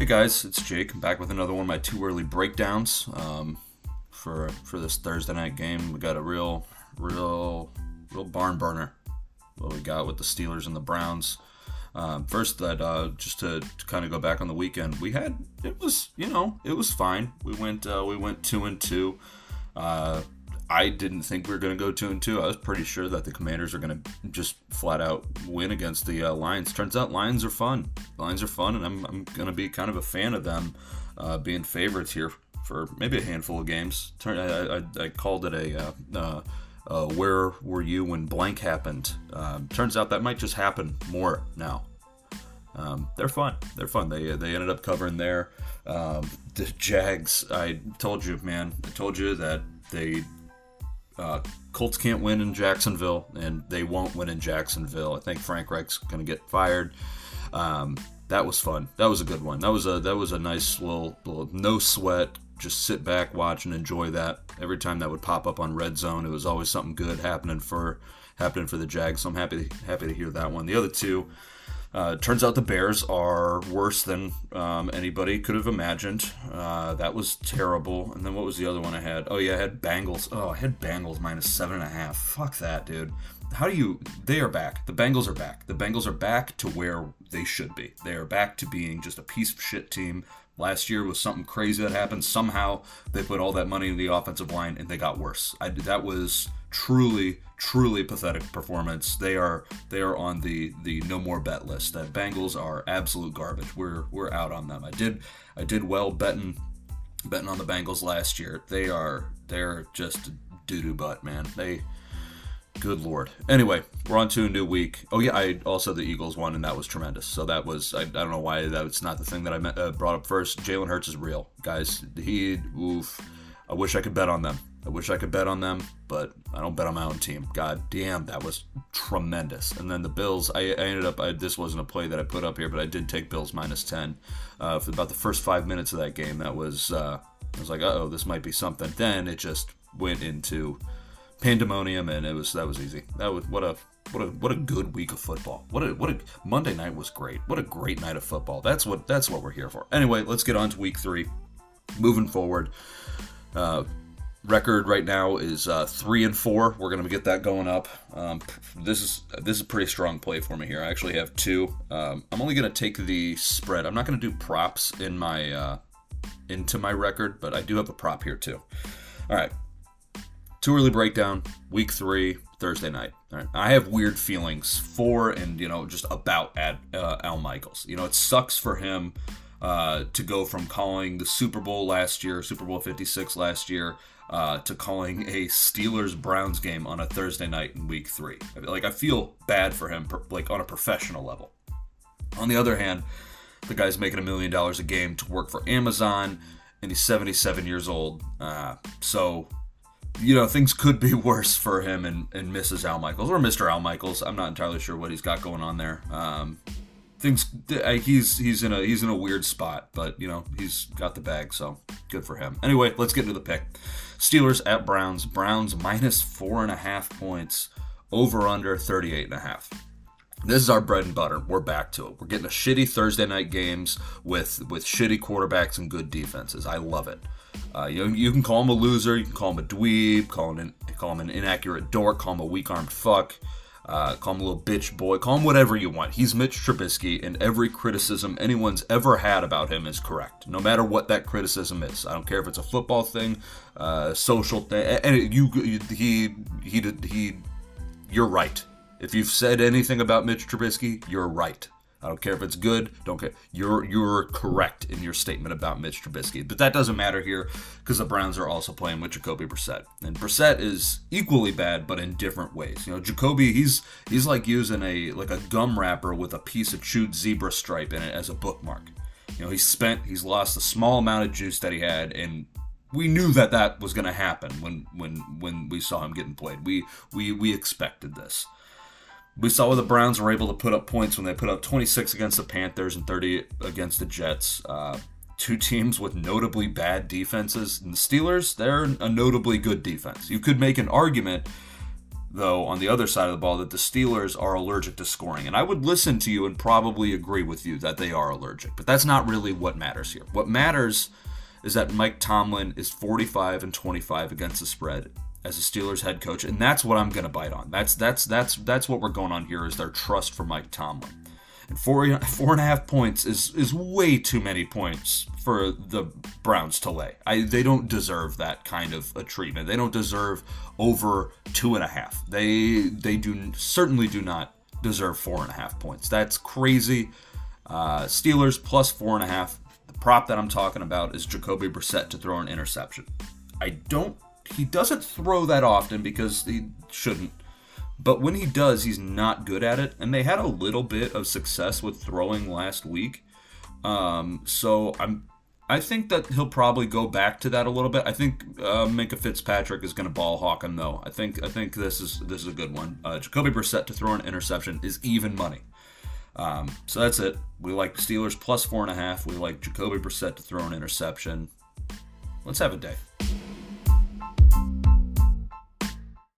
Hey guys, it's Jake. I'm back with another one of my too early breakdowns um, for for this Thursday night game. We got a real, real, real barn burner. What we got with the Steelers and the Browns. Um, first, that uh, just to, to kind of go back on the weekend, we had it was you know it was fine. We went uh, we went two and two. Uh, I didn't think we were going to go two and two. I was pretty sure that the Commanders are going to just flat out win against the uh, Lions. Turns out Lions are fun. Lions are fun, and I'm, I'm going to be kind of a fan of them uh, being favorites here for maybe a handful of games. Turn, I, I, I called it a uh, uh, uh where were you when blank happened. Um, turns out that might just happen more now. Um, they're fun. They're fun. They they ended up covering there. Um, the Jags. I told you, man. I told you that they uh, Colts can't win in Jacksonville, and they won't win in Jacksonville. I think Frank Reich's going to get fired. Um, that was fun. That was a good one. That was a that was a nice little, little no sweat. Just sit back, watch, and enjoy that. Every time that would pop up on Red Zone, it was always something good happening for happening for the Jags. So I'm happy happy to hear that one. The other two, uh, turns out the Bears are worse than um, anybody could have imagined. Uh, that was terrible. And then what was the other one I had? Oh yeah, I had Bengals. Oh, I had Bengals minus seven and a half. Fuck that, dude. How do you? They are back. The Bengals are back. The Bengals are back to where they should be. They are back to being just a piece of shit team. Last year was something crazy that happened. Somehow they put all that money in the offensive line and they got worse. I, that was truly truly pathetic performance. They are they are on the the no more bet list. That Bengals are absolute garbage. We're we're out on them. I did I did well betting betting on the Bengals last year. They are they're just doo doo butt, man. They good lord. Anyway, we're on to a new week. Oh yeah, I also the Eagles won and that was tremendous. So that was I, I don't know why that's not the thing that I met, uh, brought up first. Jalen Hurts is real, guys. He oof. I wish I could bet on them. I wish I could bet on them, but I don't bet on my own team. God damn, that was tremendous. And then the Bills, I, I ended up, I, this wasn't a play that I put up here, but I did take Bills minus 10 uh, for about the first five minutes of that game. That was, uh, I was like, oh, this might be something. Then it just went into pandemonium, and it was that was easy. That was what a what a what a good week of football. What a what a Monday night was great. What a great night of football. That's what that's what we're here for. Anyway, let's get on to week three. Moving forward. Uh, record right now is uh, three and four. We're gonna get that going up. Um, this is this is a pretty strong play for me here. I actually have two. Um, I'm only gonna take the spread. I'm not gonna do props in my uh, into my record, but I do have a prop here too. All right, too early breakdown. Week three, Thursday night. I have weird feelings for and you know just about Ad, uh, Al Michaels. You know it sucks for him. Uh, to go from calling the Super Bowl last year, Super Bowl 56 last year, uh, to calling a Steelers Browns game on a Thursday night in Week Three. Like I feel bad for him, like on a professional level. On the other hand, the guy's making a million dollars a game to work for Amazon, and he's 77 years old. Uh, so, you know, things could be worse for him and, and Mrs. Al Michaels or Mr. Al Michaels. I'm not entirely sure what he's got going on there. Um, things he's he's in a he's in a weird spot, but you know he's got the bag, so good for him. Anyway, let's get into the pick. Steelers at Browns. Browns minus four and a half points. Over under 38 and a half. This is our bread and butter. We're back to it. We're getting a shitty Thursday night games with with shitty quarterbacks and good defenses. I love it. Uh, you, you can call him a loser. You can call him a dweeb. Call him an, call him an inaccurate dork. Call him a weak armed fuck. Uh, call him a little bitch boy, call him whatever you want. He's Mitch Trubisky, and every criticism anyone's ever had about him is correct, no matter what that criticism is. I don't care if it's a football thing, uh, social thing, and you, he, he, he, you're right. If you've said anything about Mitch Trubisky, you're right. I don't care if it's good. Don't care. You're you're correct in your statement about Mitch Trubisky, but that doesn't matter here because the Browns are also playing with Jacoby Brissett, and Brissett is equally bad, but in different ways. You know, Jacoby he's he's like using a like a gum wrapper with a piece of chewed zebra stripe in it as a bookmark. You know, he's spent, he's lost a small amount of juice that he had, and we knew that that was going to happen when when when we saw him getting played. We we we expected this. We saw where the Browns were able to put up points when they put up 26 against the Panthers and 30 against the Jets. Uh, two teams with notably bad defenses. And the Steelers, they're a notably good defense. You could make an argument though, on the other side of the ball, that the Steelers are allergic to scoring. And I would listen to you and probably agree with you that they are allergic. But that's not really what matters here. What matters is that Mike Tomlin is 45 and 25 against the spread as a Steelers head coach, and that's what I'm going to bite on. That's that's that's that's what we're going on here is their trust for Mike Tomlin. And four four and a half points is is way too many points for the Browns to lay. I they don't deserve that kind of a treatment. They don't deserve over two and a half. They they do certainly do not deserve four and a half points. That's crazy. Uh, Steelers plus four and a half. The prop that I'm talking about is Jacoby Brissett to throw an interception. I don't. He doesn't throw that often because he shouldn't. But when he does, he's not good at it. And they had a little bit of success with throwing last week. Um, so I'm I think that he'll probably go back to that a little bit. I think uh, Minkah Fitzpatrick is going to ball hawk him though. I think I think this is this is a good one. Uh, Jacoby Brissett to throw an interception is even money. Um, so that's it. We like Steelers plus four and a half. We like Jacoby Brissett to throw an interception. Let's have a day.